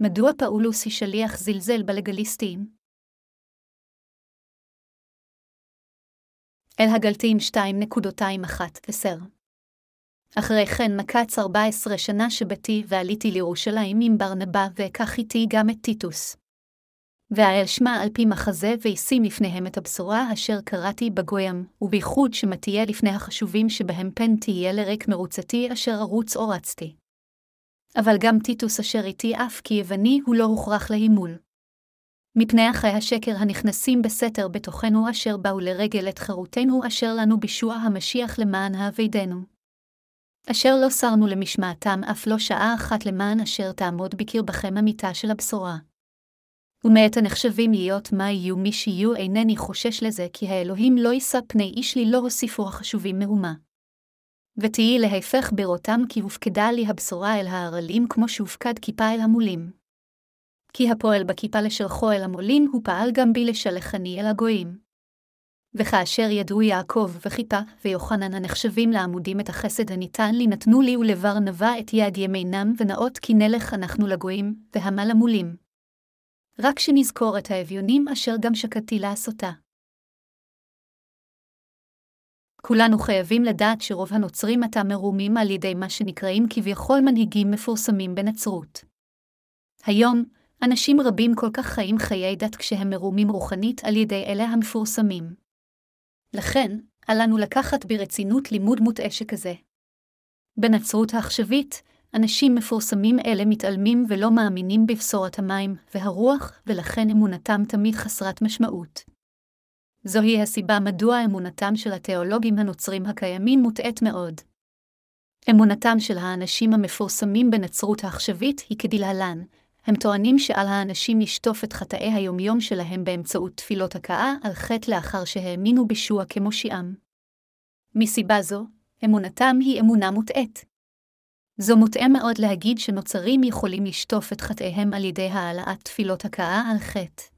מדוע פאולוס היא שליח זלזל בלגליסטים? אל הגלתים 2.21 אחרי כן מקץ 14 שנה שבתי ועליתי לירושלים עם ברנבה ואקח איתי גם את טיטוס. והאל שמע על פי מחזה וישים לפניהם את הבשורה אשר קראתי בגוים, ובייחוד שמה תהיה לפני החשובים שבהם פן תהיה לריק מרוצתי אשר ארוץ או רצתי. אבל גם טיטוס אשר איתי אף כי יווני הוא לא הוכרח להימול. מפני אחי השקר הנכנסים בסתר בתוכנו אשר באו לרגל את חירותנו אשר לנו בישוע המשיח למען האבידנו. אשר לא סרנו למשמעתם אף לא שעה אחת למען אשר תעמוד בקרבכם המיטה של הבשורה. ומאת הנחשבים להיות מה יהיו מי שיהיו אינני חושש לזה, כי האלוהים לא יישא פני איש לי לא הוסיפו החשובים מאומה. ותהי להפך בראותם כי הופקדה לי הבשורה אל הערלים כמו שהופקד כיפה אל המולים. כי הפועל בכיפה לשלחו אל המולים, הוא פעל גם בי לשלחני אל הגויים. וכאשר ידעו יעקב וחיפה ויוחנן הנחשבים לעמודים את החסד הניתן לי, נתנו לי ולבר נבע את יד ימינם, ונאות כי נלך אנחנו לגויים, והמה למולים. רק שנזכור את האביונים אשר גם שקדתי לעשותה. כולנו חייבים לדעת שרוב הנוצרים עתה מרומים על ידי מה שנקראים כביכול מנהיגים מפורסמים בנצרות. היום, אנשים רבים כל כך חיים חיי דת כשהם מרומים רוחנית על ידי אלה המפורסמים. לכן, עלינו לקחת ברצינות לימוד מוטעה שכזה. בנצרות העכשווית, אנשים מפורסמים אלה מתעלמים ולא מאמינים בבשורת המים והרוח, ולכן אמונתם תמיד חסרת משמעות. זוהי הסיבה מדוע אמונתם של התיאולוגים הנוצרים הקיימים מוטעית מאוד. אמונתם של האנשים המפורסמים בנצרות העכשווית היא כדלהלן, הם טוענים שעל האנשים לשטוף את חטאי היומיום שלהם באמצעות תפילות הכאה על חטא לאחר שהאמינו בישוע כמושיעם. מסיבה זו, אמונתם היא אמונה מוטעית. זו מוטעה מאוד להגיד שנוצרים יכולים לשטוף את חטאיהם על ידי העלאת תפילות הכאה על חטא.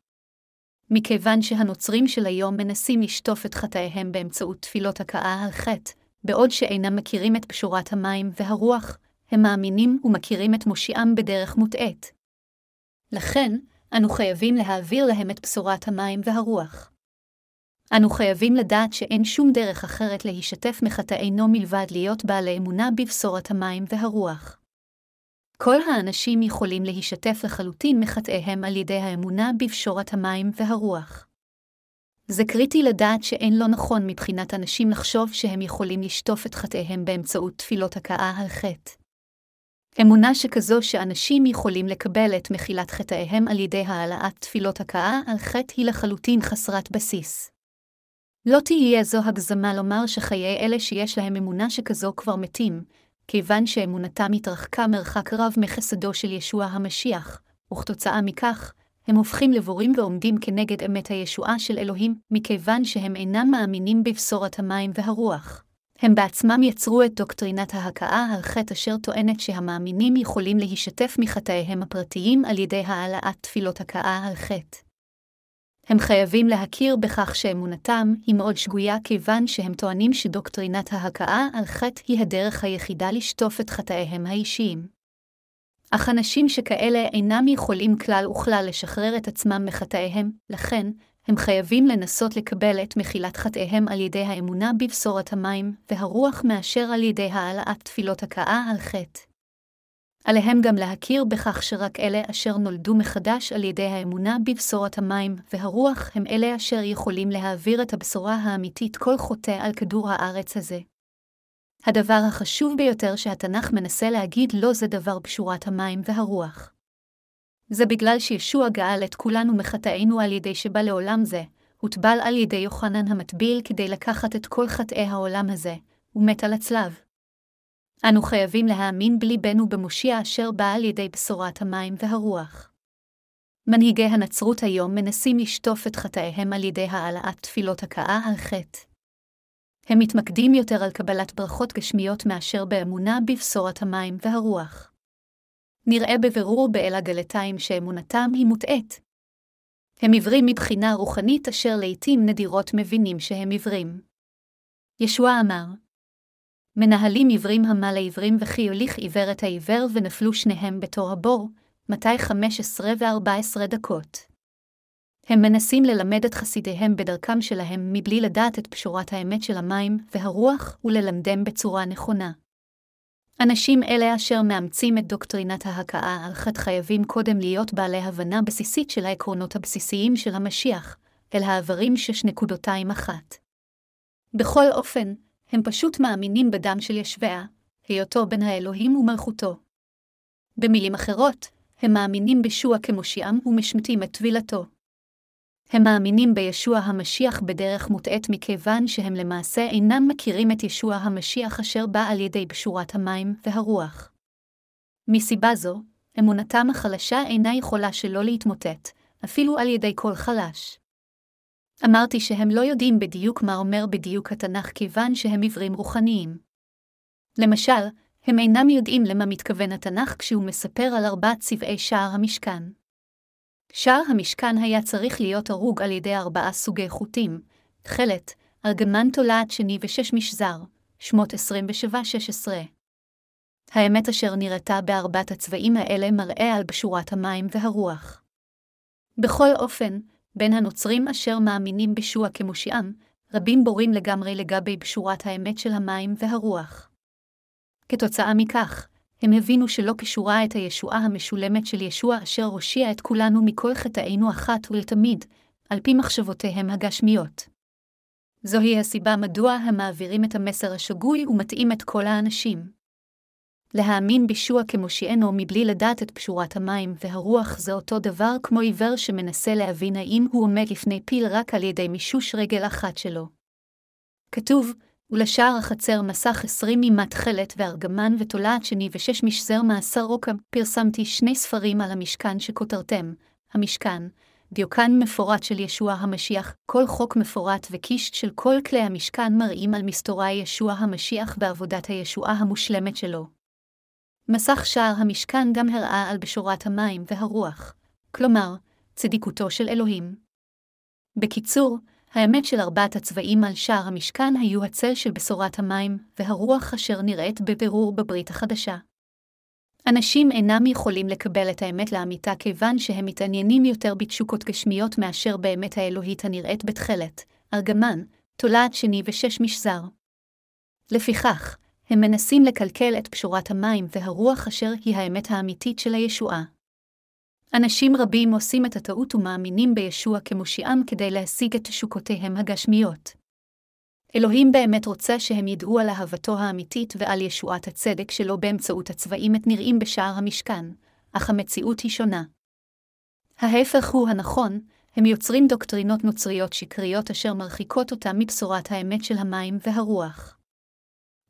מכיוון שהנוצרים של היום מנסים לשטוף את חטאיהם באמצעות תפילות הכאה על חטא, בעוד שאינם מכירים את פשורת המים והרוח, הם מאמינים ומכירים את מושיעם בדרך מוטעית. לכן, אנו חייבים להעביר להם את בשורת המים והרוח. אנו חייבים לדעת שאין שום דרך אחרת להישתף מחטאינו מלבד להיות בעלי אמונה בבשורת המים והרוח. כל האנשים יכולים להישתף לחלוטין מחטאיהם על ידי האמונה בפשורת המים והרוח. זה קריטי לדעת שאין לא נכון מבחינת אנשים לחשוב שהם יכולים לשטוף את חטאיהם באמצעות תפילות הכאה על חטא. אמונה שכזו שאנשים יכולים לקבל את מחילת חטאיהם על ידי העלאת תפילות הכאה על חטא היא לחלוטין חסרת בסיס. לא תהיה זו הגזמה לומר שחיי אלה שיש להם אמונה שכזו כבר מתים, כיוון שאמונתם התרחקה מרחק רב מחסדו של ישוע המשיח, וכתוצאה מכך, הם הופכים לבורים ועומדים כנגד אמת הישועה של אלוהים, מכיוון שהם אינם מאמינים בבשורת המים והרוח. הם בעצמם יצרו את דוקטרינת ההכאה על חטא אשר טוענת שהמאמינים יכולים להישתף מחטאיהם הפרטיים על ידי העלאת תפילות הכאה על חטא. הם חייבים להכיר בכך שאמונתם היא מאוד שגויה כיוון שהם טוענים שדוקטרינת ההכאה על חטא היא הדרך היחידה לשטוף את חטאיהם האישיים. אך אנשים שכאלה אינם יכולים כלל וכלל לשחרר את עצמם מחטאיהם, לכן, הם חייבים לנסות לקבל את מחילת חטאיהם על ידי האמונה בבשורת המים והרוח מאשר על ידי העלאת תפילות הכאה על חטא. עליהם גם להכיר בכך שרק אלה אשר נולדו מחדש על ידי האמונה בבשורת המים והרוח הם אלה אשר יכולים להעביר את הבשורה האמיתית כל חוטא על כדור הארץ הזה. הדבר החשוב ביותר שהתנ"ך מנסה להגיד לו זה דבר בשורת המים והרוח. זה בגלל שישוע גאל את כולנו מחטאינו על ידי שבא לעולם זה, הוטבל על ידי יוחנן המטביל כדי לקחת את כל חטאי העולם הזה, ומת על הצלב. אנו חייבים להאמין בליבנו במושיע אשר בא על ידי בשורת המים והרוח. מנהיגי הנצרות היום מנסים לשטוף את חטאיהם על ידי העלאת תפילות הכאה על חטא. הם מתמקדים יותר על קבלת ברכות גשמיות מאשר באמונה בבשורת המים והרוח. נראה בבירור באל הגלתיים שאמונתם היא מוטעית. הם עיוורים מבחינה רוחנית אשר לעתים נדירות מבינים שהם עיוורים. ישוע אמר, מנהלים עיוורים המה לעיוורים וכי יוליך עיוור את העיוור ונפלו שניהם בתור הבור, מתי 15 ו-14 דקות. הם מנסים ללמד את חסידיהם בדרכם שלהם מבלי לדעת את פשורת האמת של המים והרוח וללמדם בצורה נכונה. אנשים אלה אשר מאמצים את דוקטרינת ההכאה על חטא חייבים קודם להיות בעלי הבנה בסיסית של העקרונות הבסיסיים של המשיח, אל העברים שש נקודותיים אחת. בכל אופן, הם פשוט מאמינים בדם של ישביה, היותו בין האלוהים ומלכותו. במילים אחרות, הם מאמינים בישוע כמושיעם ומשמטים את טבילתו. הם מאמינים בישוע המשיח בדרך מוטעית מכיוון שהם למעשה אינם מכירים את ישוע המשיח אשר בא על ידי בשורת המים והרוח. מסיבה זו, אמונתם החלשה אינה יכולה שלא להתמוטט, אפילו על ידי כל חלש. אמרתי שהם לא יודעים בדיוק מה אומר בדיוק התנ"ך כיוון שהם עיוורים רוחניים. למשל, הם אינם יודעים למה מתכוון התנ"ך כשהוא מספר על ארבעת צבעי שער המשכן. שער המשכן היה צריך להיות הרוג על ידי ארבעה סוגי חוטים, תכלת, ארגמן תולעת שני ושש משזר, שמות 27-16. האמת אשר נראתה בארבעת הצבעים האלה מראה על בשורת המים והרוח. בכל אופן, בין הנוצרים אשר מאמינים בישוע כמושיעם, רבים בורים לגמרי לגבי בשורת האמת של המים והרוח. כתוצאה מכך, הם הבינו שלא קשורה את הישועה המשולמת של ישוע אשר הושיע את כולנו מכל חטאינו אחת ולתמיד, על פי מחשבותיהם הגשמיות. זוהי הסיבה מדוע הם מעבירים את המסר השגוי ומטעים את כל האנשים. להאמין בישוע כמושיענו מבלי לדעת את פשורת המים והרוח זה אותו דבר כמו עיוור שמנסה להבין האם הוא עומד לפני פיל רק על ידי מישוש רגל אחת שלו. כתוב, ולשער החצר מסך עשרים מימת תכלת וארגמן ותולעת שני ושש משזר מאסר רוקם, פרסמתי שני ספרים על המשכן שכותרתם, המשכן, דיוקן מפורט של ישוע המשיח, כל חוק מפורט וקישט של כל כלי המשכן מראים על מסתורי ישוע המשיח בעבודת הישועה המושלמת שלו. מסך שער המשכן גם הראה על בשורת המים והרוח, כלומר, צדיקותו של אלוהים. בקיצור, האמת של ארבעת הצבעים על שער המשכן היו הצל של בשורת המים, והרוח אשר נראית בבירור בברית החדשה. אנשים אינם יכולים לקבל את האמת לאמיתה כיוון שהם מתעניינים יותר בתשוקות גשמיות מאשר באמת האלוהית הנראית בתכלת, ארגמן, תולעת שני ושש משזר. לפיכך, הם מנסים לקלקל את פשורת המים והרוח אשר היא האמת האמיתית של הישועה. אנשים רבים עושים את הטעות ומאמינים בישוע כמושיעם כדי להשיג את תשוקותיהם הגשמיות. אלוהים באמת רוצה שהם ידעו על אהבתו האמיתית ועל ישועת הצדק שלו באמצעות הצבעים את נראים בשער המשכן, אך המציאות היא שונה. ההפך הוא הנכון, הם יוצרים דוקטרינות נוצריות שקריות אשר מרחיקות אותם מבשורת האמת של המים והרוח.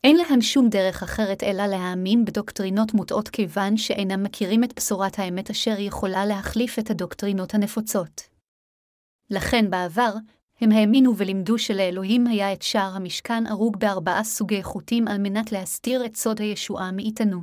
אין להם שום דרך אחרת אלא להאמין בדוקטרינות מוטעות כיוון שאינם מכירים את בשורת האמת אשר יכולה להחליף את הדוקטרינות הנפוצות. לכן בעבר, הם האמינו ולימדו שלאלוהים היה את שער המשכן הרוג בארבעה סוגי חוטים על מנת להסתיר את סוד הישועה מאיתנו.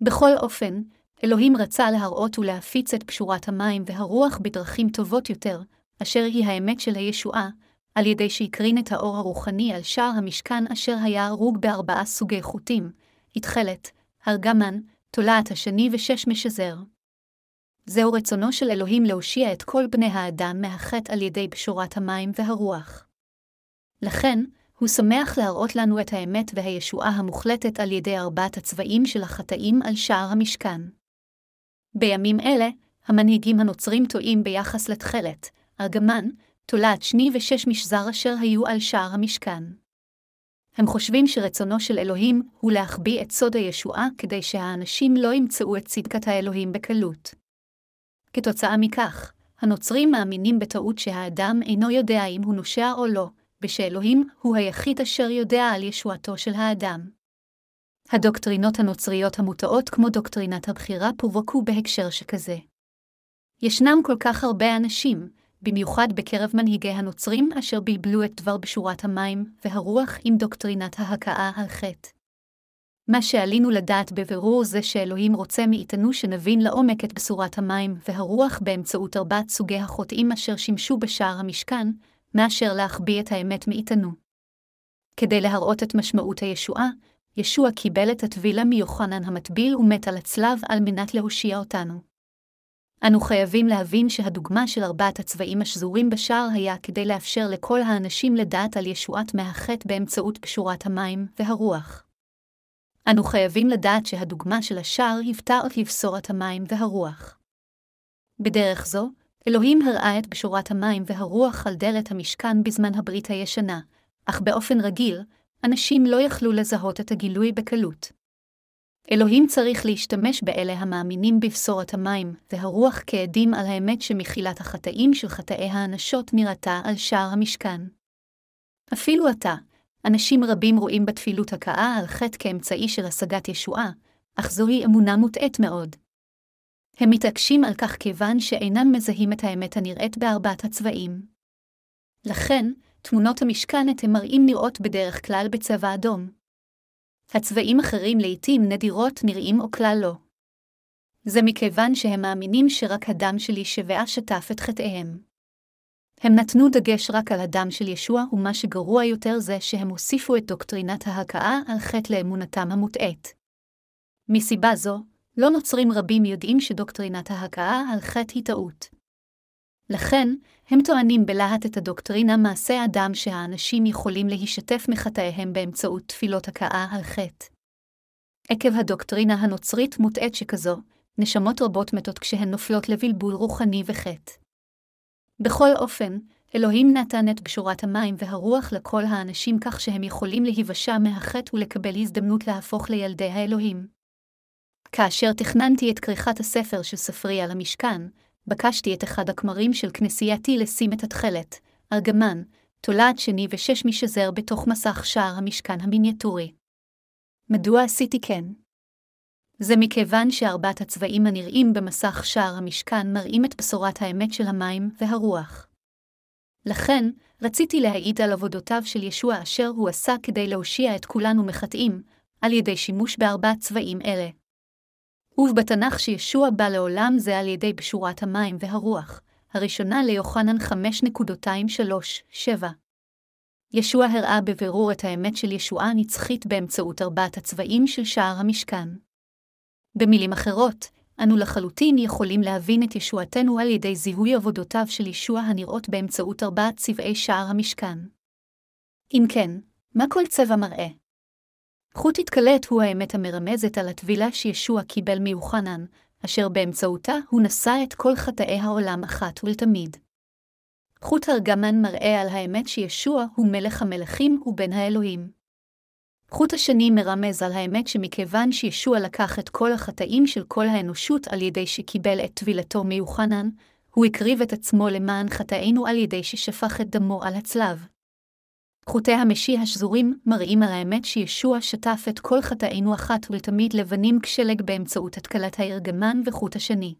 בכל אופן, אלוהים רצה להראות ולהפיץ את פשורת המים והרוח בדרכים טובות יותר, אשר היא האמת של הישועה, על ידי שהקרין את האור הרוחני על שער המשכן אשר היה הרוג בארבעה סוגי חוטים, התכלת, הרגמן, תולעת השני ושש משזר. זהו רצונו של אלוהים להושיע את כל בני האדם מהחטא על ידי בשורת המים והרוח. לכן, הוא שמח להראות לנו את האמת והישועה המוחלטת על ידי ארבעת הצבעים של החטאים על שער המשכן. בימים אלה, המנהיגים הנוצרים טועים ביחס לתכלת, ארגמן, תולעת שני ושש משזר אשר היו על שער המשכן. הם חושבים שרצונו של אלוהים הוא להחביא את סוד הישועה כדי שהאנשים לא ימצאו את צדקת האלוהים בקלות. כתוצאה מכך, הנוצרים מאמינים בטעות שהאדם אינו יודע אם הוא נושע או לא, ושאלוהים הוא היחיד אשר יודע על ישועתו של האדם. הדוקטרינות הנוצריות המוטעות כמו דוקטרינת הבחירה פורקו בהקשר שכזה. ישנם כל כך הרבה אנשים, במיוחד בקרב מנהיגי הנוצרים אשר בלבלו את דבר בשורת המים והרוח עם דוקטרינת ההכאה על חטא. מה שעלינו לדעת בבירור זה שאלוהים רוצה מאיתנו שנבין לעומק את בשורת המים והרוח באמצעות ארבעת סוגי החוטאים אשר שימשו בשער המשכן, מאשר להחביא את האמת מאיתנו. כדי להראות את משמעות הישועה, ישוע קיבל את הטבילה מיוחנן המטביל ומת על הצלב על מנת להושיע אותנו. אנו חייבים להבין שהדוגמה של ארבעת הצבעים השזורים בשער היה כדי לאפשר לכל האנשים לדעת על ישועת מהחטא באמצעות קשורת המים והרוח. אנו חייבים לדעת שהדוגמה של השער היוותה את לבשורת המים והרוח. בדרך זו, אלוהים הראה את קשורת המים והרוח על דלת המשכן בזמן הברית הישנה, אך באופן רגיל, אנשים לא יכלו לזהות את הגילוי בקלות. אלוהים צריך להשתמש באלה המאמינים בבשורת המים והרוח כעדים על האמת שמחילת החטאים של חטאי האנשות נראתה על שער המשכן. אפילו עתה, אנשים רבים רואים בתפילות הכאה על חטא כאמצעי של השגת ישועה, אך זוהי אמונה מוטעית מאוד. הם מתעקשים על כך כיוון שאינם מזהים את האמת הנראית בארבעת הצבעים. לכן, תמונות המשכנת הם מראים נראות בדרך כלל בצבע אדום. הצבעים אחרים לעתים נדירות נראים או כלל לא. זה מכיוון שהם מאמינים שרק הדם של שבעה שטף את חטאיהם. הם נתנו דגש רק על הדם של ישוע, ומה שגרוע יותר זה שהם הוסיפו את דוקטרינת ההכאה על חטא לאמונתם המוטעית. מסיבה זו, לא נוצרים רבים יודעים שדוקטרינת ההכאה על חטא היא טעות. לכן, הם טוענים בלהט את הדוקטרינה מעשה אדם שהאנשים יכולים להישתף מחטאיהם באמצעות תפילות הכאה על חטא. עקב הדוקטרינה הנוצרית מוטעית שכזו, נשמות רבות מתות כשהן נופלות לבלבול רוחני וחטא. בכל אופן, אלוהים נתן את גשורת המים והרוח לכל האנשים כך שהם יכולים להיוושע מהחטא ולקבל הזדמנות להפוך לילדי האלוהים. כאשר תכננתי את כריכת הספר של ספרי על המשכן, בקשתי את אחד הכמרים של כנסייתי לשים את התכלת, ארגמן, תולעת שני ושש משזר בתוך מסך שער המשכן המיניאטורי. מדוע עשיתי כן? זה מכיוון שארבעת הצבעים הנראים במסך שער המשכן מראים את בשורת האמת של המים והרוח. לכן, רציתי להעיד על עבודותיו של ישוע אשר הוא עשה כדי להושיע את כולנו מחטאים, על ידי שימוש בארבעת צבעים אלה. ובתנ"ך שישוע בא לעולם זה על ידי בשורת המים והרוח, הראשונה ליוחנן 5.23-7. ישוע הראה בבירור את האמת של ישועה נצחית באמצעות ארבעת הצבעים של שער המשכן. במילים אחרות, אנו לחלוטין יכולים להבין את ישועתנו על ידי זיהוי עבודותיו של ישוע הנראות באמצעות ארבעת צבעי שער המשכן. אם כן, מה כל צבע מראה? חוט התקלט הוא האמת המרמזת על הטבילה שישוע קיבל מיוחנן, אשר באמצעותה הוא נשא את כל חטאי העולם אחת ולתמיד. חוט הרגמן מראה על האמת שישוע הוא מלך המלכים ובן האלוהים. חוט השני מרמז על האמת שמכיוון שישוע לקח את כל החטאים של כל האנושות על ידי שקיבל את טבילתו מיוחנן, הוא הקריב את עצמו למען חטאינו על ידי ששפך את דמו על הצלב. חוטי המשי השזורים מראים על האמת שישוע שטף את כל חטאינו אחת ולתמיד לבנים כשלג באמצעות התקלת הארגמן וחוט השני.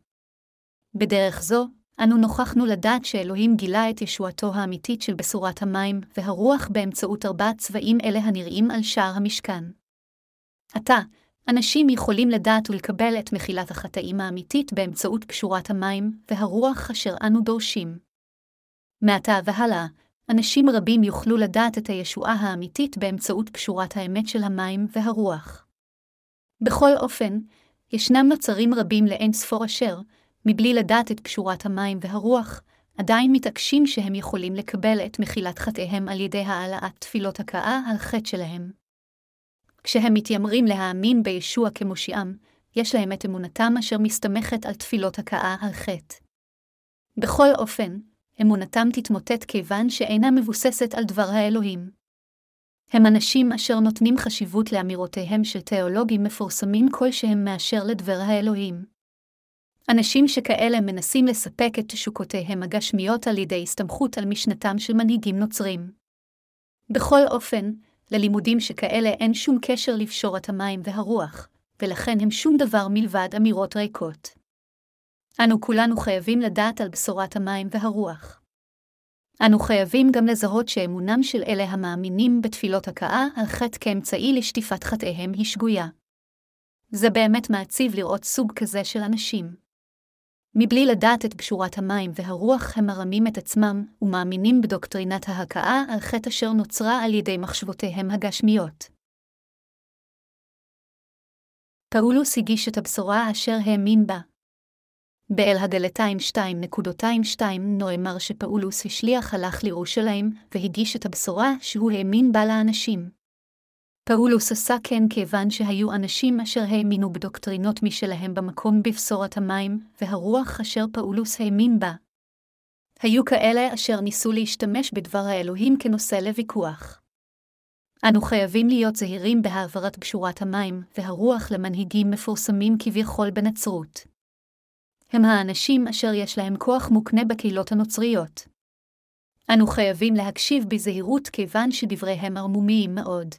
בדרך זו, אנו נוכחנו לדעת שאלוהים גילה את ישועתו האמיתית של בשורת המים והרוח באמצעות ארבעת צבעים אלה הנראים על שער המשכן. עתה, אנשים יכולים לדעת ולקבל את מחילת החטאים האמיתית באמצעות קשורת המים והרוח אשר אנו דורשים. מעתה והלאה, אנשים רבים יוכלו לדעת את הישועה האמיתית באמצעות קשורת האמת של המים והרוח. בכל אופן, ישנם נוצרים רבים לאין ספור אשר, מבלי לדעת את קשורת המים והרוח, עדיין מתעקשים שהם יכולים לקבל את מחילת חטאיהם על ידי העלאת תפילות הכאה על חטא שלהם. כשהם מתיימרים להאמין בישוע כמושיעם, יש להם את אמונתם אשר מסתמכת על תפילות הכאה על חטא. בכל אופן, אמונתם תתמוטט כיוון שאינה מבוססת על דבר האלוהים. הם אנשים אשר נותנים חשיבות לאמירותיהם של תיאולוגים מפורסמים כלשהם מאשר לדבר האלוהים. אנשים שכאלה מנסים לספק את תשוקותיהם הגשמיות על ידי הסתמכות על משנתם של מנהיגים נוצרים. בכל אופן, ללימודים שכאלה אין שום קשר לפשורת המים והרוח, ולכן הם שום דבר מלבד אמירות ריקות. אנו כולנו חייבים לדעת על בשורת המים והרוח. אנו חייבים גם לזהות שאמונם של אלה המאמינים בתפילות הכאה על חטא כאמצעי לשטיפת חטאיהם היא שגויה. זה באמת מעציב לראות סוג כזה של אנשים. מבלי לדעת את קשורת המים והרוח הם מרמים את עצמם ומאמינים בדוקטרינת ההכאה על חטא אשר נוצרה על ידי מחשבותיהם הגשמיות. פאולוס הגיש את הבשורה אשר האמין בה. באל הגלטיים 2.22 נאמר שפאולוס השליח הלך לירושלים, והגיש את הבשורה שהוא האמין בה לאנשים. פאולוס עשה כן כיוון שהיו אנשים אשר האמינו בדוקטרינות משלהם במקום בבשורת המים, והרוח אשר פאולוס האמין בה. היו כאלה אשר ניסו להשתמש בדבר האלוהים כנושא לוויכוח. אנו חייבים להיות זהירים בהעברת בשורת המים והרוח למנהיגים מפורסמים כביכול בנצרות. הם האנשים אשר יש להם כוח מוקנה בקהילות הנוצריות. אנו חייבים להקשיב בזהירות כיוון שדבריהם ערמומיים מאוד.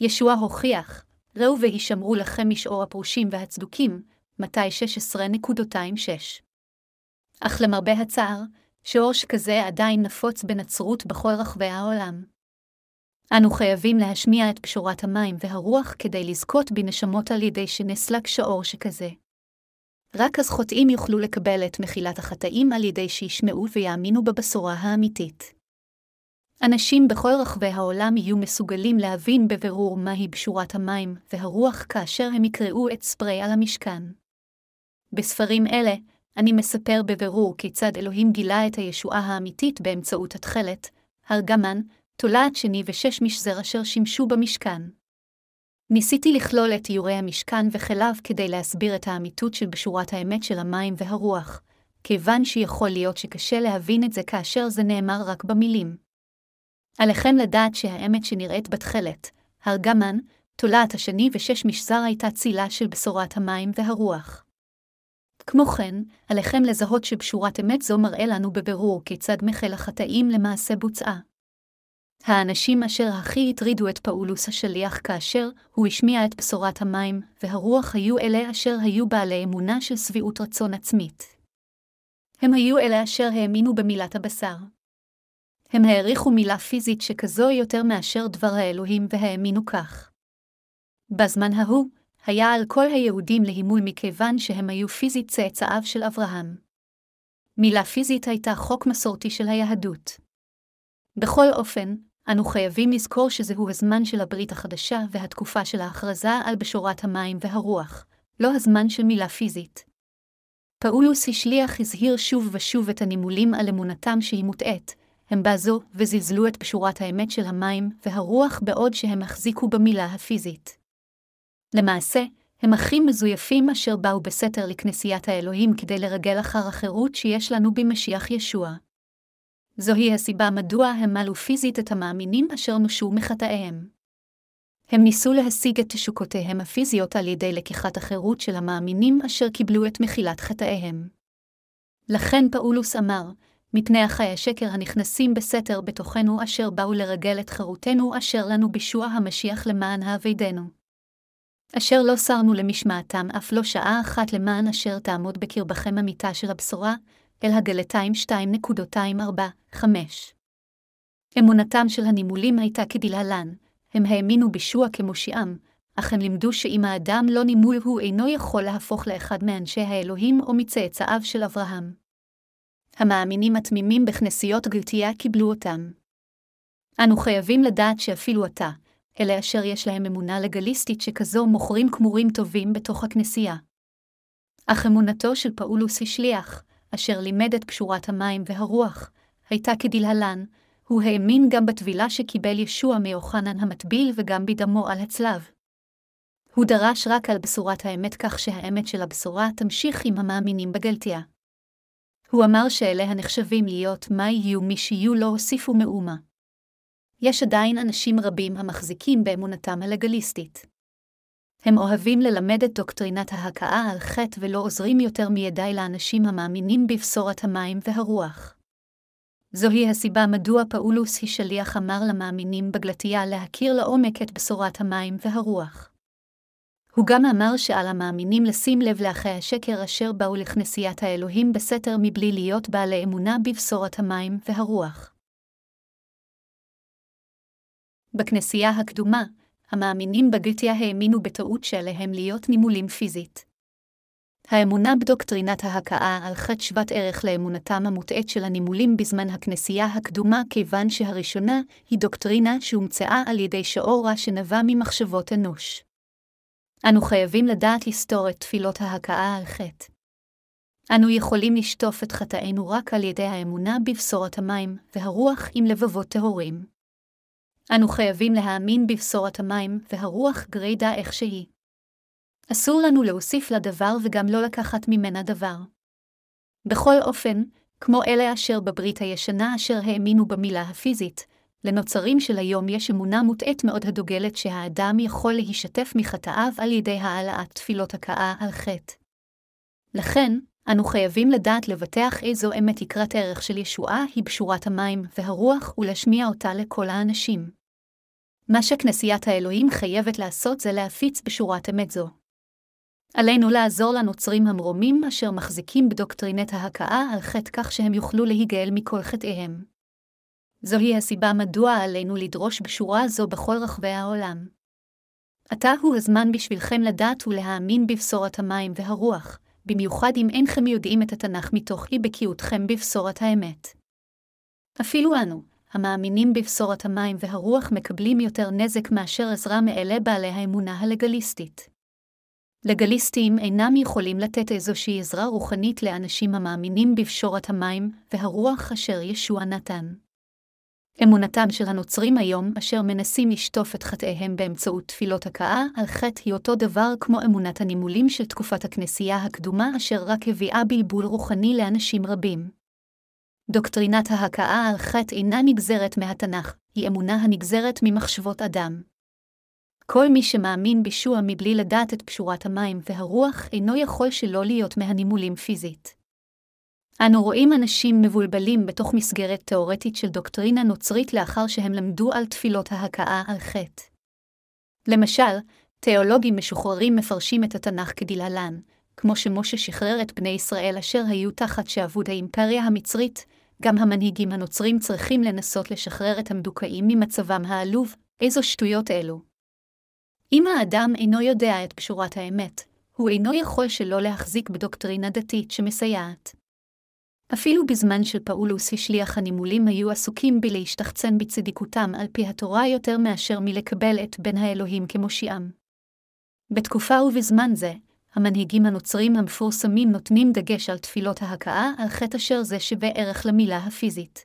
ישוע הוכיח, ראו והישמרו לכם משאור הפרושים והצדוקים, מתי 16.26. אך למרבה הצער, שאור שכזה עדיין נפוץ בנצרות בכל רחבי העולם. אנו חייבים להשמיע את פשורת המים והרוח כדי לזכות בנשמות על ידי שנסלק שאור שכזה. רק אז חוטאים יוכלו לקבל את מחילת החטאים על ידי שישמעו ויאמינו בבשורה האמיתית. אנשים בכל רחבי העולם יהיו מסוגלים להבין בבירור מהי בשורת המים והרוח כאשר הם יקראו את ספרי על המשכן. בספרים אלה, אני מספר בבירור כיצד אלוהים גילה את הישועה האמיתית באמצעות התכלת, הרגמן, תולעת שני ושש משזר אשר שימשו במשכן. ניסיתי לכלול את איורי המשכן וכליו כדי להסביר את האמיתות של בשורת האמת של המים והרוח, כיוון שיכול להיות שקשה להבין את זה כאשר זה נאמר רק במילים. עליכם לדעת שהאמת שנראית בתכלת, הרגמן, תולעת השני ושש משזר הייתה צילה של בשורת המים והרוח. כמו כן, עליכם לזהות שבשורת אמת זו מראה לנו בבירור כיצד מחל החטאים למעשה בוצעה. האנשים אשר הכי הטרידו את פאולוס השליח כאשר הוא השמיע את בשורת המים, והרוח היו אלה אשר היו בעלי אמונה של שביעות רצון עצמית. הם היו אלה אשר האמינו במילת הבשר. הם העריכו מילה פיזית שכזו יותר מאשר דבר האלוהים והאמינו כך. בזמן ההוא, היה על כל היהודים להימול מכיוון שהם היו פיזית צאצאיו של אברהם. מילה פיזית הייתה חוק מסורתי של היהדות. בכל אופן, אנו חייבים לזכור שזהו הזמן של הברית החדשה והתקופה של ההכרזה על בשורת המים והרוח, לא הזמן של מילה פיזית. פאולוס השליח הזהיר שוב ושוב את הנימולים על אמונתם שהיא מוטעית, הם בזו וזלזלו את בשורת האמת של המים והרוח בעוד שהם החזיקו במילה הפיזית. למעשה, הם אחים מזויפים אשר באו בסתר לכנסיית האלוהים כדי לרגל אחר החירות שיש לנו במשיח ישוע. זוהי הסיבה מדוע הם מלו פיזית את המאמינים אשר נושו מחטאיהם. הם ניסו להשיג את תשוקותיהם הפיזיות על ידי לקיחת החירות של המאמינים אשר קיבלו את מחילת חטאיהם. לכן פאולוס אמר, מפני החי השקר הנכנסים בסתר בתוכנו אשר באו לרגל את חירותנו אשר לנו בישוע המשיח למען האבידנו. אשר לא סרנו למשמעתם אף לא שעה אחת למען אשר תעמוד בקרבכם המיטה של הבשורה, אל הגלתיים 2.245. אמונתם של הנימולים הייתה כדלהלן, הם האמינו בישוע כמושיעם, אך הם לימדו שאם האדם לא נימול הוא אינו יכול להפוך לאחד מאנשי האלוהים או מצאצאיו של אברהם. המאמינים התמימים בכנסיות גלתייה קיבלו אותם. אנו חייבים לדעת שאפילו עתה, אלה אשר יש להם אמונה לגליסטית שכזו מוכרים כמורים טובים בתוך הכנסייה. אך אמונתו של פאולוס השליח, אשר לימד את פשורת המים והרוח, הייתה כדלהלן, הוא האמין גם בטבילה שקיבל ישוע מיוחנן המטביל וגם בדמו על הצלב. הוא דרש רק על בשורת האמת כך שהאמת של הבשורה תמשיך עם המאמינים בגלתיה. הוא אמר שאלה הנחשבים להיות מה יהיו מי שיהיו לא הוסיפו מאומה. יש עדיין אנשים רבים המחזיקים באמונתם הלגליסטית. הם אוהבים ללמד את דוקטרינת ההכאה על חטא ולא עוזרים יותר מידי לאנשים המאמינים בבשורת המים והרוח. זוהי הסיבה מדוע פאולוס השליח אמר למאמינים בגלתיה להכיר לעומק את בשורת המים והרוח. הוא גם אמר שעל המאמינים לשים לב לאחי השקר אשר באו לכנסיית האלוהים בסתר מבלי להיות בעלי אמונה בבשורת המים והרוח. בכנסייה הקדומה, המאמינים בגלתיה האמינו בטעות שעליהם להיות נימולים פיזית. האמונה בדוקטרינת ההכאה על חטא שוות ערך לאמונתם המוטעית של הנימולים בזמן הכנסייה הקדומה, כיוון שהראשונה היא דוקטרינה שהומצאה על ידי שאור רע שנבע ממחשבות אנוש. אנו חייבים לדעת לסתור את תפילות ההכאה על חטא. אנו יכולים לשטוף את חטאינו רק על ידי האמונה בבשורת המים והרוח עם לבבות טהורים. אנו חייבים להאמין בבשורת המים והרוח גרידא איך שהיא. אסור לנו להוסיף לדבר וגם לא לקחת ממנה דבר. בכל אופן, כמו אלה אשר בברית הישנה אשר האמינו במילה הפיזית, לנוצרים של היום יש אמונה מוטעית מאוד הדוגלת שהאדם יכול להישתף מחטאיו על ידי העלאת תפילות הכאה על חטא. לכן, אנו חייבים לדעת לבטח איזו אמת יקרת ערך של ישועה היא בשורת המים והרוח ולהשמיע אותה לכל האנשים. מה שכנסיית האלוהים חייבת לעשות זה להפיץ בשורת אמת זו. עלינו לעזור לנוצרים המרומים אשר מחזיקים בדוקטרינת ההכאה על חטא כך שהם יוכלו להיגאל מכל חטאיהם. זוהי הסיבה מדוע עלינו לדרוש בשורה זו בכל רחבי העולם. עתה הוא הזמן בשבילכם לדעת ולהאמין בבשורת המים והרוח, במיוחד אם אינכם יודעים את התנ"ך מתוך אי בקיאותכם בבשורת האמת. אפילו אנו, המאמינים בבשורת המים והרוח מקבלים יותר נזק מאשר עזרה מאלה בעלי האמונה הלגליסטית. לגליסטים אינם יכולים לתת איזושהי עזרה רוחנית לאנשים המאמינים בפשורת המים והרוח אשר ישוע נתן. אמונתם של הנוצרים היום, אשר מנסים לשטוף את חטאיהם באמצעות תפילות הכאה על חטא, היא אותו דבר כמו אמונת הנימולים של תקופת הכנסייה הקדומה, אשר רק הביאה בלבול רוחני לאנשים רבים. דוקטרינת ההכאה על חטא אינה נגזרת מהתנ"ך, היא אמונה הנגזרת ממחשבות אדם. כל מי שמאמין בישוע מבלי לדעת את פשורת המים והרוח אינו יכול שלא להיות מהנימולים פיזית. אנו רואים אנשים מבולבלים בתוך מסגרת תאורטית של דוקטרינה נוצרית לאחר שהם למדו על תפילות ההכאה על חטא. למשל, תיאולוגים משוחררים מפרשים את התנ"ך כדלהלן, כמו שמשה שחרר את בני ישראל אשר היו תחת שעבוד האימפריה המצרית, גם המנהיגים הנוצרים צריכים לנסות לשחרר את המדוכאים ממצבם העלוב, איזו שטויות אלו. אם האדם אינו יודע את פשורת האמת, הוא אינו יכול שלא להחזיק בדוקטרינה דתית שמסייעת. אפילו בזמן של פאולוס השליח הנימולים היו עסוקים בלהשתחצן בצדיקותם על פי התורה יותר מאשר מלקבל את בן האלוהים כמושיעם. בתקופה ובזמן זה, המנהיגים הנוצרים המפורסמים נותנים דגש על תפילות ההכאה על חטא אשר זה שווה ערך למילה הפיזית.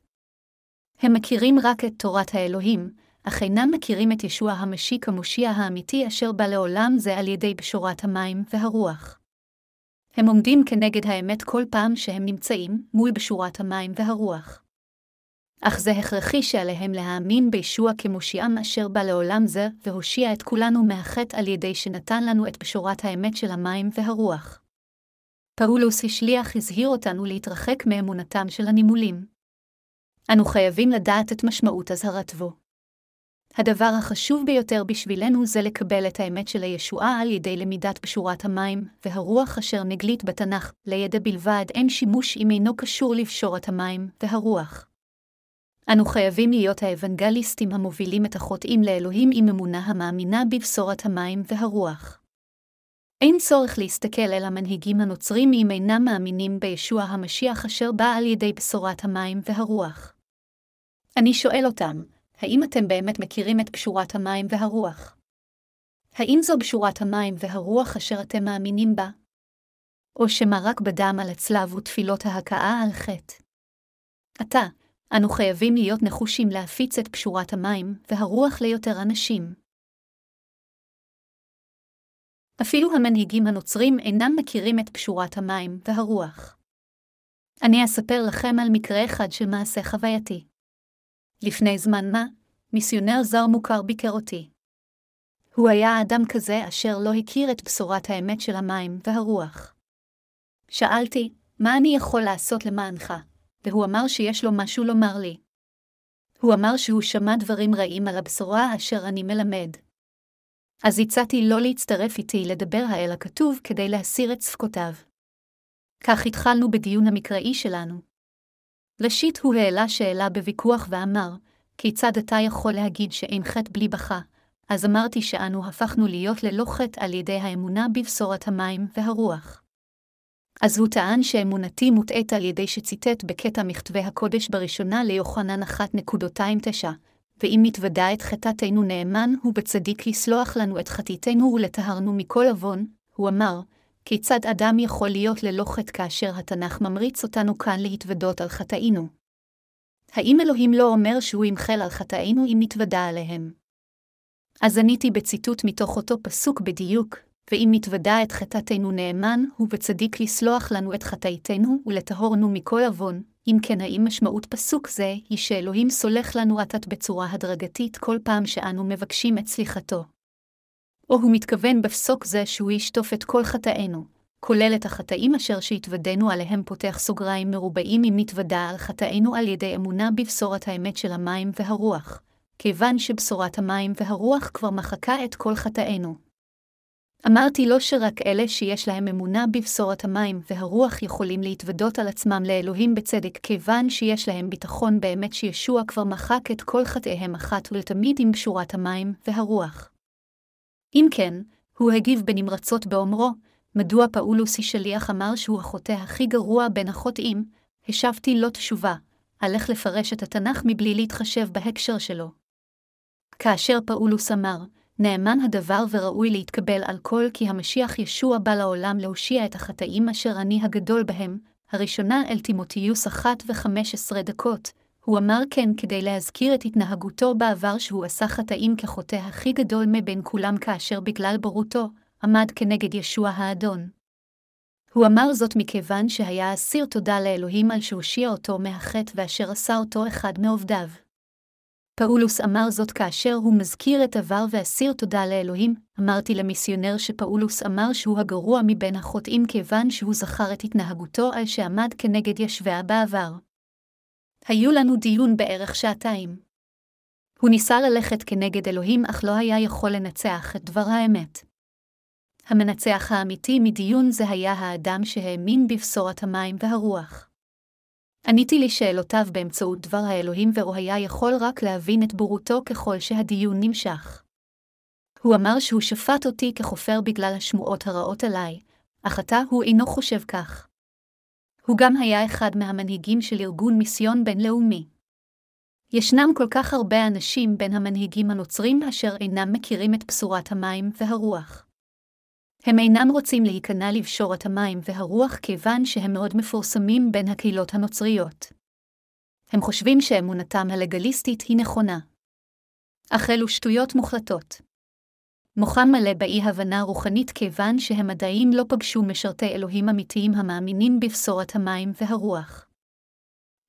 הם מכירים רק את תורת האלוהים, אך אינם מכירים את ישוע המשיק המושיע האמיתי אשר בא לעולם זה על ידי בשורת המים והרוח. הם עומדים כנגד האמת כל פעם שהם נמצאים מול בשורת המים והרוח. אך זה הכרחי שעליהם להאמין בישוע כמושיעם אשר בא לעולם זה, והושיע את כולנו מהחטא על ידי שנתן לנו את בשורת האמת של המים והרוח. פאולוס השליח הזהיר אותנו להתרחק מאמונתם של הנימולים. אנו חייבים לדעת את משמעות אזהרתו. הדבר החשוב ביותר בשבילנו זה לקבל את האמת של הישועה על ידי למידת בשורת המים, והרוח אשר נגלית בתנ"ך, לידע בלבד אין שימוש אם אינו קשור לבשורת המים והרוח. אנו חייבים להיות האוונגליסטים המובילים את החוטאים לאלוהים עם אמונה המאמינה בבשורת המים והרוח. אין צורך להסתכל אל המנהיגים הנוצרים אם אינם מאמינים בישוע המשיח אשר בא על ידי בשורת המים והרוח. אני שואל אותם, האם אתם באמת מכירים את פשורת המים והרוח? האם זו בשורת המים והרוח אשר אתם מאמינים בה? או שמא רק בדם על הצלב ותפילות ההכאה על חטא? עתה, אנו חייבים להיות נחושים להפיץ את פשורת המים והרוח ליותר אנשים. אפילו המנהיגים הנוצרים אינם מכירים את פשורת המים והרוח. אני אספר לכם על מקרה אחד של מעשה חווייתי. לפני זמן מה, מיסיונר זר מוכר ביקר אותי. הוא היה אדם כזה אשר לא הכיר את בשורת האמת של המים והרוח. שאלתי, מה אני יכול לעשות למענך? והוא אמר שיש לו משהו לומר לי. הוא אמר שהוא שמע דברים רעים על הבשורה אשר אני מלמד. אז הצעתי לא להצטרף איתי לדבר האל הכתוב כדי להסיר את ספקותיו. כך התחלנו בדיון המקראי שלנו. ראשית הוא העלה שאלה בוויכוח ואמר, כיצד אתה יכול להגיד שאין חטא בלי בכה? אז אמרתי שאנו הפכנו להיות ללא חטא על ידי האמונה בבשורת המים והרוח. אז הוא טען שאמונתי מוטעית על ידי שציטט בקטע מכתבי הקודש בראשונה ליוחנן 1.29, ואם נתוודע את חטאתנו נאמן הוא בצדיק לסלוח לנו את חטאתנו ולטהרנו מכל עוון, הוא אמר, כיצד אדם יכול להיות ללא חטא כאשר התנ"ך ממריץ אותנו כאן להתוודות על חטאינו? האם אלוהים לא אומר שהוא ימחל על חטאינו אם נתוודע עליהם? אז עניתי בציטוט מתוך אותו פסוק בדיוק, ואם נתוודע את חטאתנו נאמן, הוא בצדיק לסלוח לנו את חטאיתנו ולטהורנו מכל עוון, אם כן האם משמעות פסוק זה היא שאלוהים סולח לנו עתת בצורה הדרגתית כל פעם שאנו מבקשים את סליחתו. או הוא מתכוון בפסוק זה שהוא ישטוף את כל חטאינו, כולל את החטאים אשר שהתוודענו עליהם פותח סוגריים מרובעים אם נתוודע על חטאינו על ידי אמונה בבשורת האמת של המים והרוח, כיוון שבשורת המים והרוח כבר מחקה את כל חטאינו. אמרתי לו שרק אלה שיש להם אמונה בבשורת המים והרוח יכולים להתוודות על עצמם לאלוהים בצדק, כיוון שיש להם ביטחון באמת שישוע כבר מחק את כל חטאיהם אחת ולתמיד עם בשורת המים והרוח. אם כן, הוא הגיב בנמרצות באומרו, מדוע פאולוס שליח אמר שהוא החוטא הכי גרוע בין החוטאים, השבתי לו תשובה, הלך לפרש את התנ"ך מבלי להתחשב בהקשר שלו. כאשר פאולוס אמר, נאמן הדבר וראוי להתקבל על כל כי המשיח ישוע בא לעולם להושיע את החטאים אשר אני הגדול בהם, הראשונה אל תימותיוס אחת וחמש עשרה דקות, הוא אמר כן כדי להזכיר את התנהגותו בעבר שהוא עשה חטאים כחוטא הכי גדול מבין כולם כאשר בגלל בורותו, עמד כנגד ישוע האדון. הוא אמר זאת מכיוון שהיה אסיר תודה לאלוהים על שהושיע אותו מהחטא ואשר עשה אותו אחד מעובדיו. פאולוס אמר זאת כאשר הוא מזכיר את עבר ואסיר תודה לאלוהים, אמרתי למיסיונר שפאולוס אמר שהוא הגרוע מבין החוטאים כיוון שהוא זכר את התנהגותו על שעמד כנגד ישביה בעבר. היו לנו דיון בערך שעתיים. הוא ניסה ללכת כנגד אלוהים אך לא היה יכול לנצח את דבר האמת. המנצח האמיתי מדיון זה היה האדם שהאמין בבשורת המים והרוח. עניתי לשאלותיו באמצעות דבר האלוהים והוא היה יכול רק להבין את בורותו ככל שהדיון נמשך. הוא אמר שהוא שפט אותי כחופר בגלל השמועות הרעות עליי, אך עתה הוא אינו חושב כך. הוא גם היה אחד מהמנהיגים של ארגון מיסיון בינלאומי. ישנם כל כך הרבה אנשים בין המנהיגים הנוצרים אשר אינם מכירים את בשורת המים והרוח. הם אינם רוצים להיכנע לבשורת המים והרוח כיוון שהם מאוד מפורסמים בין הקהילות הנוצריות. הם חושבים שאמונתם הלגליסטית היא נכונה. אך אלו שטויות מוחלטות. מוחם מלא באי-הבנה רוחנית כיוון שהם עדיין לא פגשו משרתי אלוהים אמיתיים המאמינים בבשורת המים והרוח.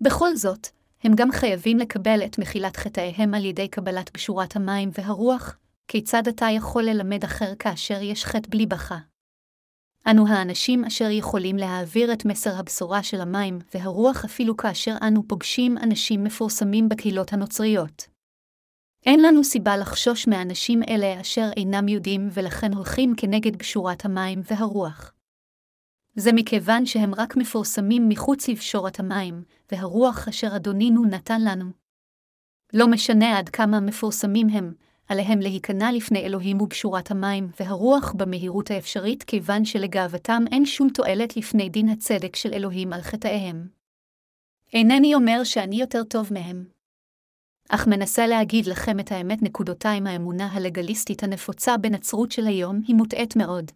בכל זאת, הם גם חייבים לקבל את מחילת חטאיהם על ידי קבלת בשורת המים והרוח, כיצד אתה יכול ללמד אחר כאשר יש חטא בלי בכה? אנו האנשים אשר יכולים להעביר את מסר הבשורה של המים והרוח אפילו כאשר אנו פוגשים אנשים מפורסמים בקהילות הנוצריות. אין לנו סיבה לחשוש מאנשים אלה אשר אינם יודעים ולכן הולכים כנגד בשורת המים והרוח. זה מכיוון שהם רק מפורסמים מחוץ לבשורת המים, והרוח אשר אדונינו נתן לנו. לא משנה עד כמה מפורסמים הם, עליהם להיכנע לפני אלוהים ובשורת המים והרוח במהירות האפשרית, כיוון שלגאוותם אין שום תועלת לפני דין הצדק של אלוהים על חטאיהם. אינני אומר שאני יותר טוב מהם. אך מנסה להגיד לכם את האמת נקודותיים האמונה הלגליסטית הנפוצה בנצרות של היום היא מוטעית מאוד.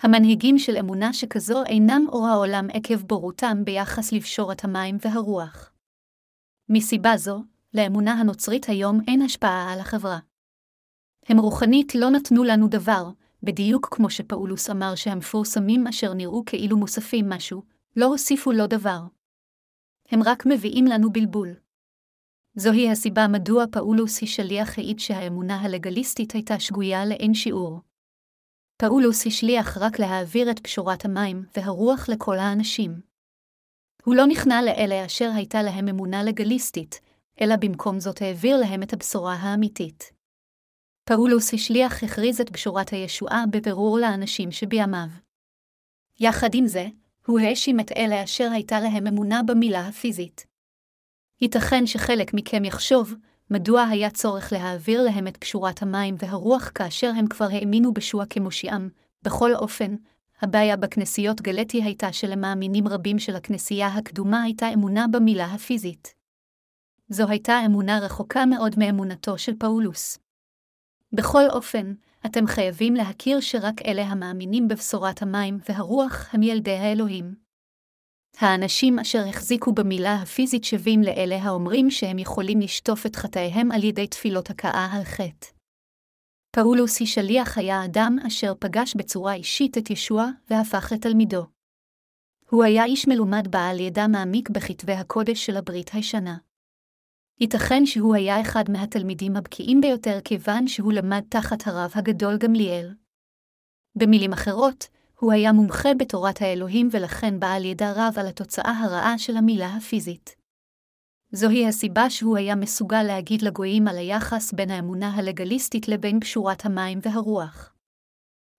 המנהיגים של אמונה שכזו אינם אור העולם עקב בורותם ביחס לבשורת המים והרוח. מסיבה זו, לאמונה הנוצרית היום אין השפעה על החברה. הם רוחנית לא נתנו לנו דבר, בדיוק כמו שפאולוס אמר שהמפורסמים אשר נראו כאילו מוספים משהו, לא הוסיפו לו דבר. הם רק מביאים לנו בלבול. זוהי הסיבה מדוע פאולוס השליח העיד שהאמונה הלגליסטית הייתה שגויה לאין שיעור. פאולוס השליח רק להעביר את פשורת המים והרוח לכל האנשים. הוא לא נכנע לאלה אשר הייתה להם אמונה לגליסטית, אלא במקום זאת העביר להם את הבשורה האמיתית. פאולוס השליח הכריז את בשורת הישועה בבירור לאנשים שבימיו. יחד עם זה, הוא האשים את אלה אשר הייתה להם אמונה במילה הפיזית. ייתכן שחלק מכם יחשוב, מדוע היה צורך להעביר להם את פשורת המים והרוח כאשר הם כבר האמינו בשוע כמושיעם, בכל אופן, הבעיה בכנסיות גלטי הייתה שלמאמינים רבים של הכנסייה הקדומה הייתה אמונה במילה הפיזית. זו הייתה אמונה רחוקה מאוד מאמונתו של פאולוס. בכל אופן, אתם חייבים להכיר שרק אלה המאמינים בבשורת המים והרוח הם ילדי האלוהים. האנשים אשר החזיקו במילה הפיזית שווים לאלה האומרים שהם יכולים לשטוף את חטאיהם על ידי תפילות הכאה על חטא. פאולוס היא שליח היה אדם אשר פגש בצורה אישית את ישוע והפך לתלמידו. הוא היה איש מלומד בעל ידע מעמיק בכתבי הקודש של הברית הישנה. ייתכן שהוא היה אחד מהתלמידים הבקיאים ביותר כיוון שהוא למד תחת הרב הגדול גמליאל. במילים אחרות, הוא היה מומחה בתורת האלוהים ולכן בעל ידע רב על התוצאה הרעה של המילה הפיזית. זוהי הסיבה שהוא היה מסוגל להגיד לגויים על היחס בין האמונה הלגליסטית לבין פשורת המים והרוח.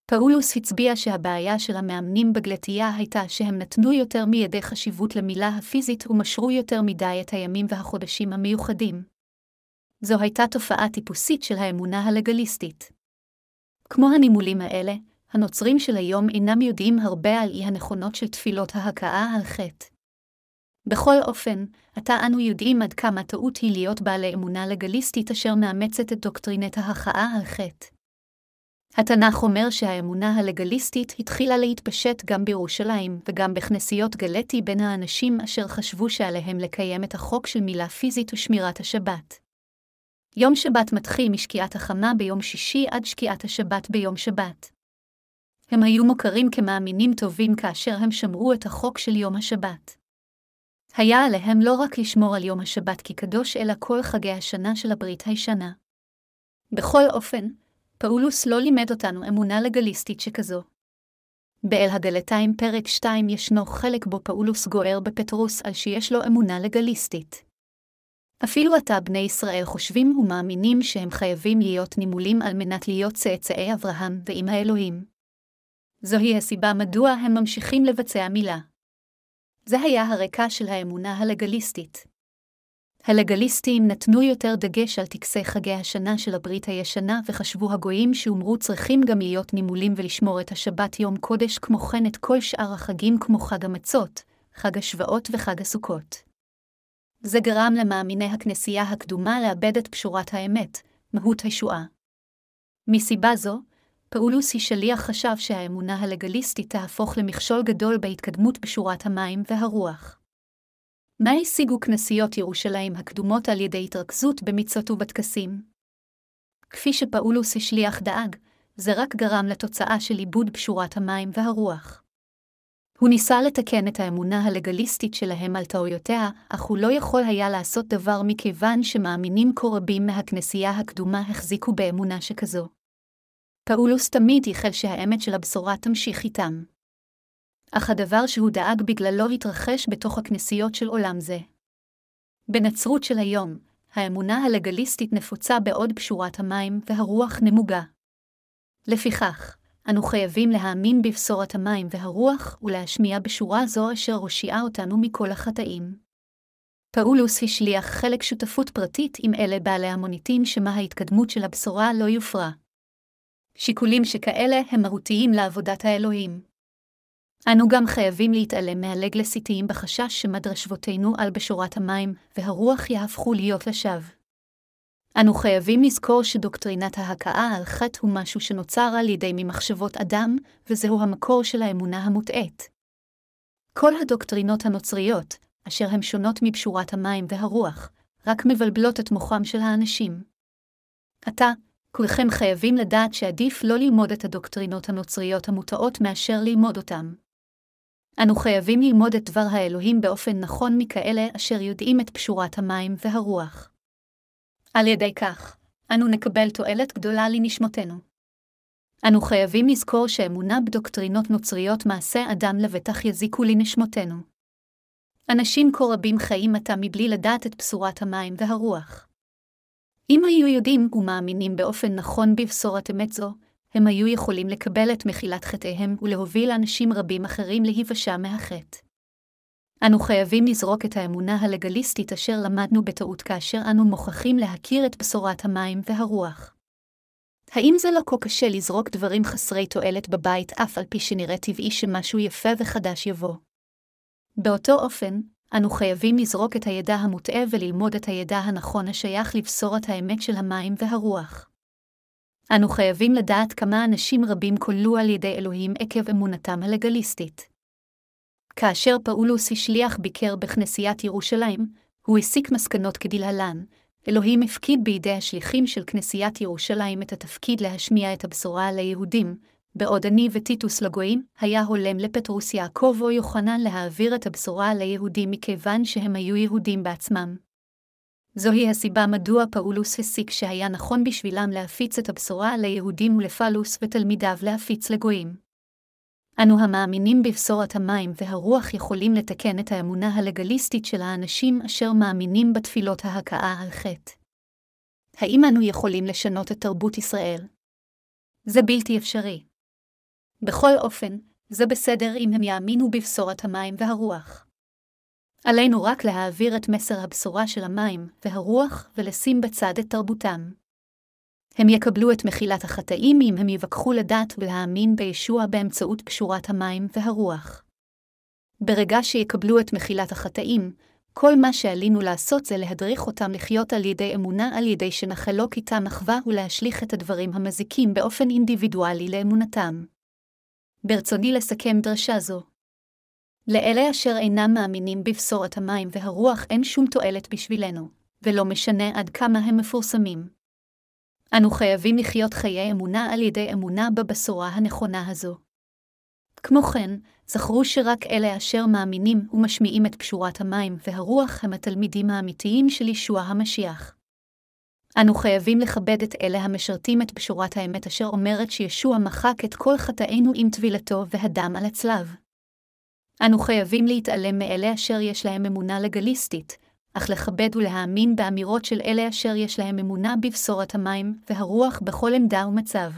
פאולוס הצביע שהבעיה של המאמנים בגלתייה הייתה שהם נתנו יותר מידי חשיבות למילה הפיזית ומשרו יותר מדי את הימים והחודשים המיוחדים. זו הייתה תופעה טיפוסית של האמונה הלגליסטית. כמו הנימולים האלה, הנוצרים של היום אינם יודעים הרבה על אי הנכונות של תפילות ההכאה על חטא. בכל אופן, עתה אנו יודעים עד כמה טעות היא להיות בעלי אמונה לגליסטית אשר מאמצת את דוקטרינת ההכאה על חטא. התנ"ך אומר שהאמונה הלגליסטית התחילה להתפשט גם בירושלים וגם בכנסיות גלטי בין האנשים אשר חשבו שעליהם לקיים את החוק של מילה פיזית ושמירת השבת. יום שבת מתחיל משקיעת החמה ביום שישי עד שקיעת השבת ביום שבת. הם היו מוכרים כמאמינים טובים כאשר הם שמרו את החוק של יום השבת. היה עליהם לא רק לשמור על יום השבת כקדוש, אלא כל חגי השנה של הברית הישנה. בכל אופן, פאולוס לא לימד אותנו אמונה לגליסטית שכזו. באל הגלתיים פרק 2 ישנו חלק בו פאולוס גוער בפטרוס על שיש לו אמונה לגליסטית. אפילו עתה בני ישראל חושבים ומאמינים שהם חייבים להיות נימולים על מנת להיות צאצאי אברהם ועם האלוהים. זוהי הסיבה מדוע הם ממשיכים לבצע מילה. זה היה הרקע של האמונה הלגליסטית. הלגליסטים נתנו יותר דגש על טקסי חגי השנה של הברית הישנה, וחשבו הגויים שהומרו צריכים גם להיות נימולים ולשמור את השבת יום קודש, כמו כן את כל שאר החגים כמו חג המצות, חג השבעות וחג הסוכות. זה גרם למאמיני הכנסייה הקדומה לאבד את פשורת האמת, מהות הישועה. מסיבה זו, פאולוס היא שליח חשב שהאמונה הלגליסטית תהפוך למכשול גדול בהתקדמות בשורת המים והרוח. מה השיגו כנסיות ירושלים הקדומות על ידי התרכזות במצות ובטקסים? כפי שפאולוס השליח דאג, זה רק גרם לתוצאה של עיבוד בשורת המים והרוח. הוא ניסה לתקן את האמונה הלגליסטית שלהם על טעויותיה, אך הוא לא יכול היה לעשות דבר מכיוון שמאמינים כה רבים מהכנסייה הקדומה החזיקו באמונה שכזו. פאולוס תמיד ייחל שהאמת של הבשורה תמשיך איתם. אך הדבר שהוא דאג בגללו התרחש בתוך הכנסיות של עולם זה. בנצרות של היום, האמונה הלגליסטית נפוצה בעוד פשורת המים והרוח נמוגה. לפיכך, אנו חייבים להאמין בבשורת המים והרוח ולהשמיע בשורה זו אשר הושיעה אותנו מכל החטאים. פאולוס השליח חלק שותפות פרטית עם אלה בעלי המוניטין שמה ההתקדמות של הבשורה לא יופרע. שיקולים שכאלה הם מהותיים לעבודת האלוהים. אנו גם חייבים להתעלם מהלגלסיטיים בחשש שמדרשבותינו על בשורת המים והרוח יהפכו להיות לשווא. אנו חייבים לזכור שדוקטרינת ההכאה על חטא הוא משהו שנוצר על ידי ממחשבות אדם, וזהו המקור של האמונה המוטעית. כל הדוקטרינות הנוצריות, אשר הן שונות מבשורת המים והרוח, רק מבלבלות את מוחם של האנשים. עתה, כולכם חייבים לדעת שעדיף לא ללמוד את הדוקטרינות הנוצריות המוטעות מאשר ללמוד אותם. אנו חייבים ללמוד את דבר האלוהים באופן נכון מכאלה אשר יודעים את פשורת המים והרוח. על ידי כך, אנו נקבל תועלת גדולה לנשמותינו. אנו חייבים לזכור שאמונה בדוקטרינות נוצריות מעשה אדם לבטח יזיקו לנשמותינו. אנשים כה רבים חיים עתה מבלי לדעת את בשורת המים והרוח. אם היו יודעים ומאמינים באופן נכון בבשורת אמת זו, הם היו יכולים לקבל את מחילת חטאיהם ולהוביל אנשים רבים אחרים להיוושע מהחטא. אנו חייבים לזרוק את האמונה הלגליסטית אשר למדנו בטעות כאשר אנו מוכרחים להכיר את בשורת המים והרוח. האם זה לא כה קשה לזרוק דברים חסרי תועלת בבית אף על פי שנראה טבעי שמשהו יפה וחדש יבוא? באותו אופן, אנו חייבים לזרוק את הידע המוטעה וללמוד את הידע הנכון השייך לבשורת האמת של המים והרוח. אנו חייבים לדעת כמה אנשים רבים כוללו על ידי אלוהים עקב אמונתם הלגליסטית. כאשר פאולוס השליח ביקר בכנסיית ירושלים, הוא הסיק מסקנות כדלהלן, אלוהים הפקיד בידי השליחים של כנסיית ירושלים את התפקיד להשמיע את הבשורה ליהודים, בעוד אני וטיטוס לגויים, היה הולם לפטרוס יעקב או יוחנן להעביר את הבשורה ליהודים מכיוון שהם היו יהודים בעצמם. זוהי הסיבה מדוע פאולוס הסיק שהיה נכון בשבילם להפיץ את הבשורה ליהודים ולפלוס ותלמידיו להפיץ לגויים. אנו המאמינים בבשורת המים והרוח יכולים לתקן את האמונה הלגליסטית של האנשים אשר מאמינים בתפילות ההכאה על חטא. האם אנו יכולים לשנות את תרבות ישראל? זה בלתי אפשרי. בכל אופן, זה בסדר אם הם יאמינו בבשורת המים והרוח. עלינו רק להעביר את מסר הבשורה של המים והרוח ולשים בצד את תרבותם. הם יקבלו את מחילת החטאים אם הם יבקחו לדעת ולהאמין בישוע באמצעות קשורת המים והרוח. ברגע שיקבלו את מחילת החטאים, כל מה שעלינו לעשות זה להדריך אותם לחיות על ידי אמונה על ידי שנחלוק איתם אחווה ולהשליך את הדברים המזיקים באופן אינדיבידואלי לאמונתם. ברצוני לסכם דרשה זו. לאלה אשר אינם מאמינים בבשורת המים והרוח אין שום תועלת בשבילנו, ולא משנה עד כמה הם מפורסמים. אנו חייבים לחיות חיי אמונה על ידי אמונה בבשורה הנכונה הזו. כמו כן, זכרו שרק אלה אשר מאמינים ומשמיעים את פשורת המים והרוח הם התלמידים האמיתיים של ישוע המשיח. אנו חייבים לכבד את אלה המשרתים את פשורת האמת אשר אומרת שישוע מחק את כל חטאינו עם טבילתו והדם על הצלב. אנו חייבים להתעלם מאלה אשר יש להם אמונה לגליסטית, אך לכבד ולהאמין באמירות של אלה אשר יש להם אמונה בבשורת המים והרוח בכל עמדה ומצב.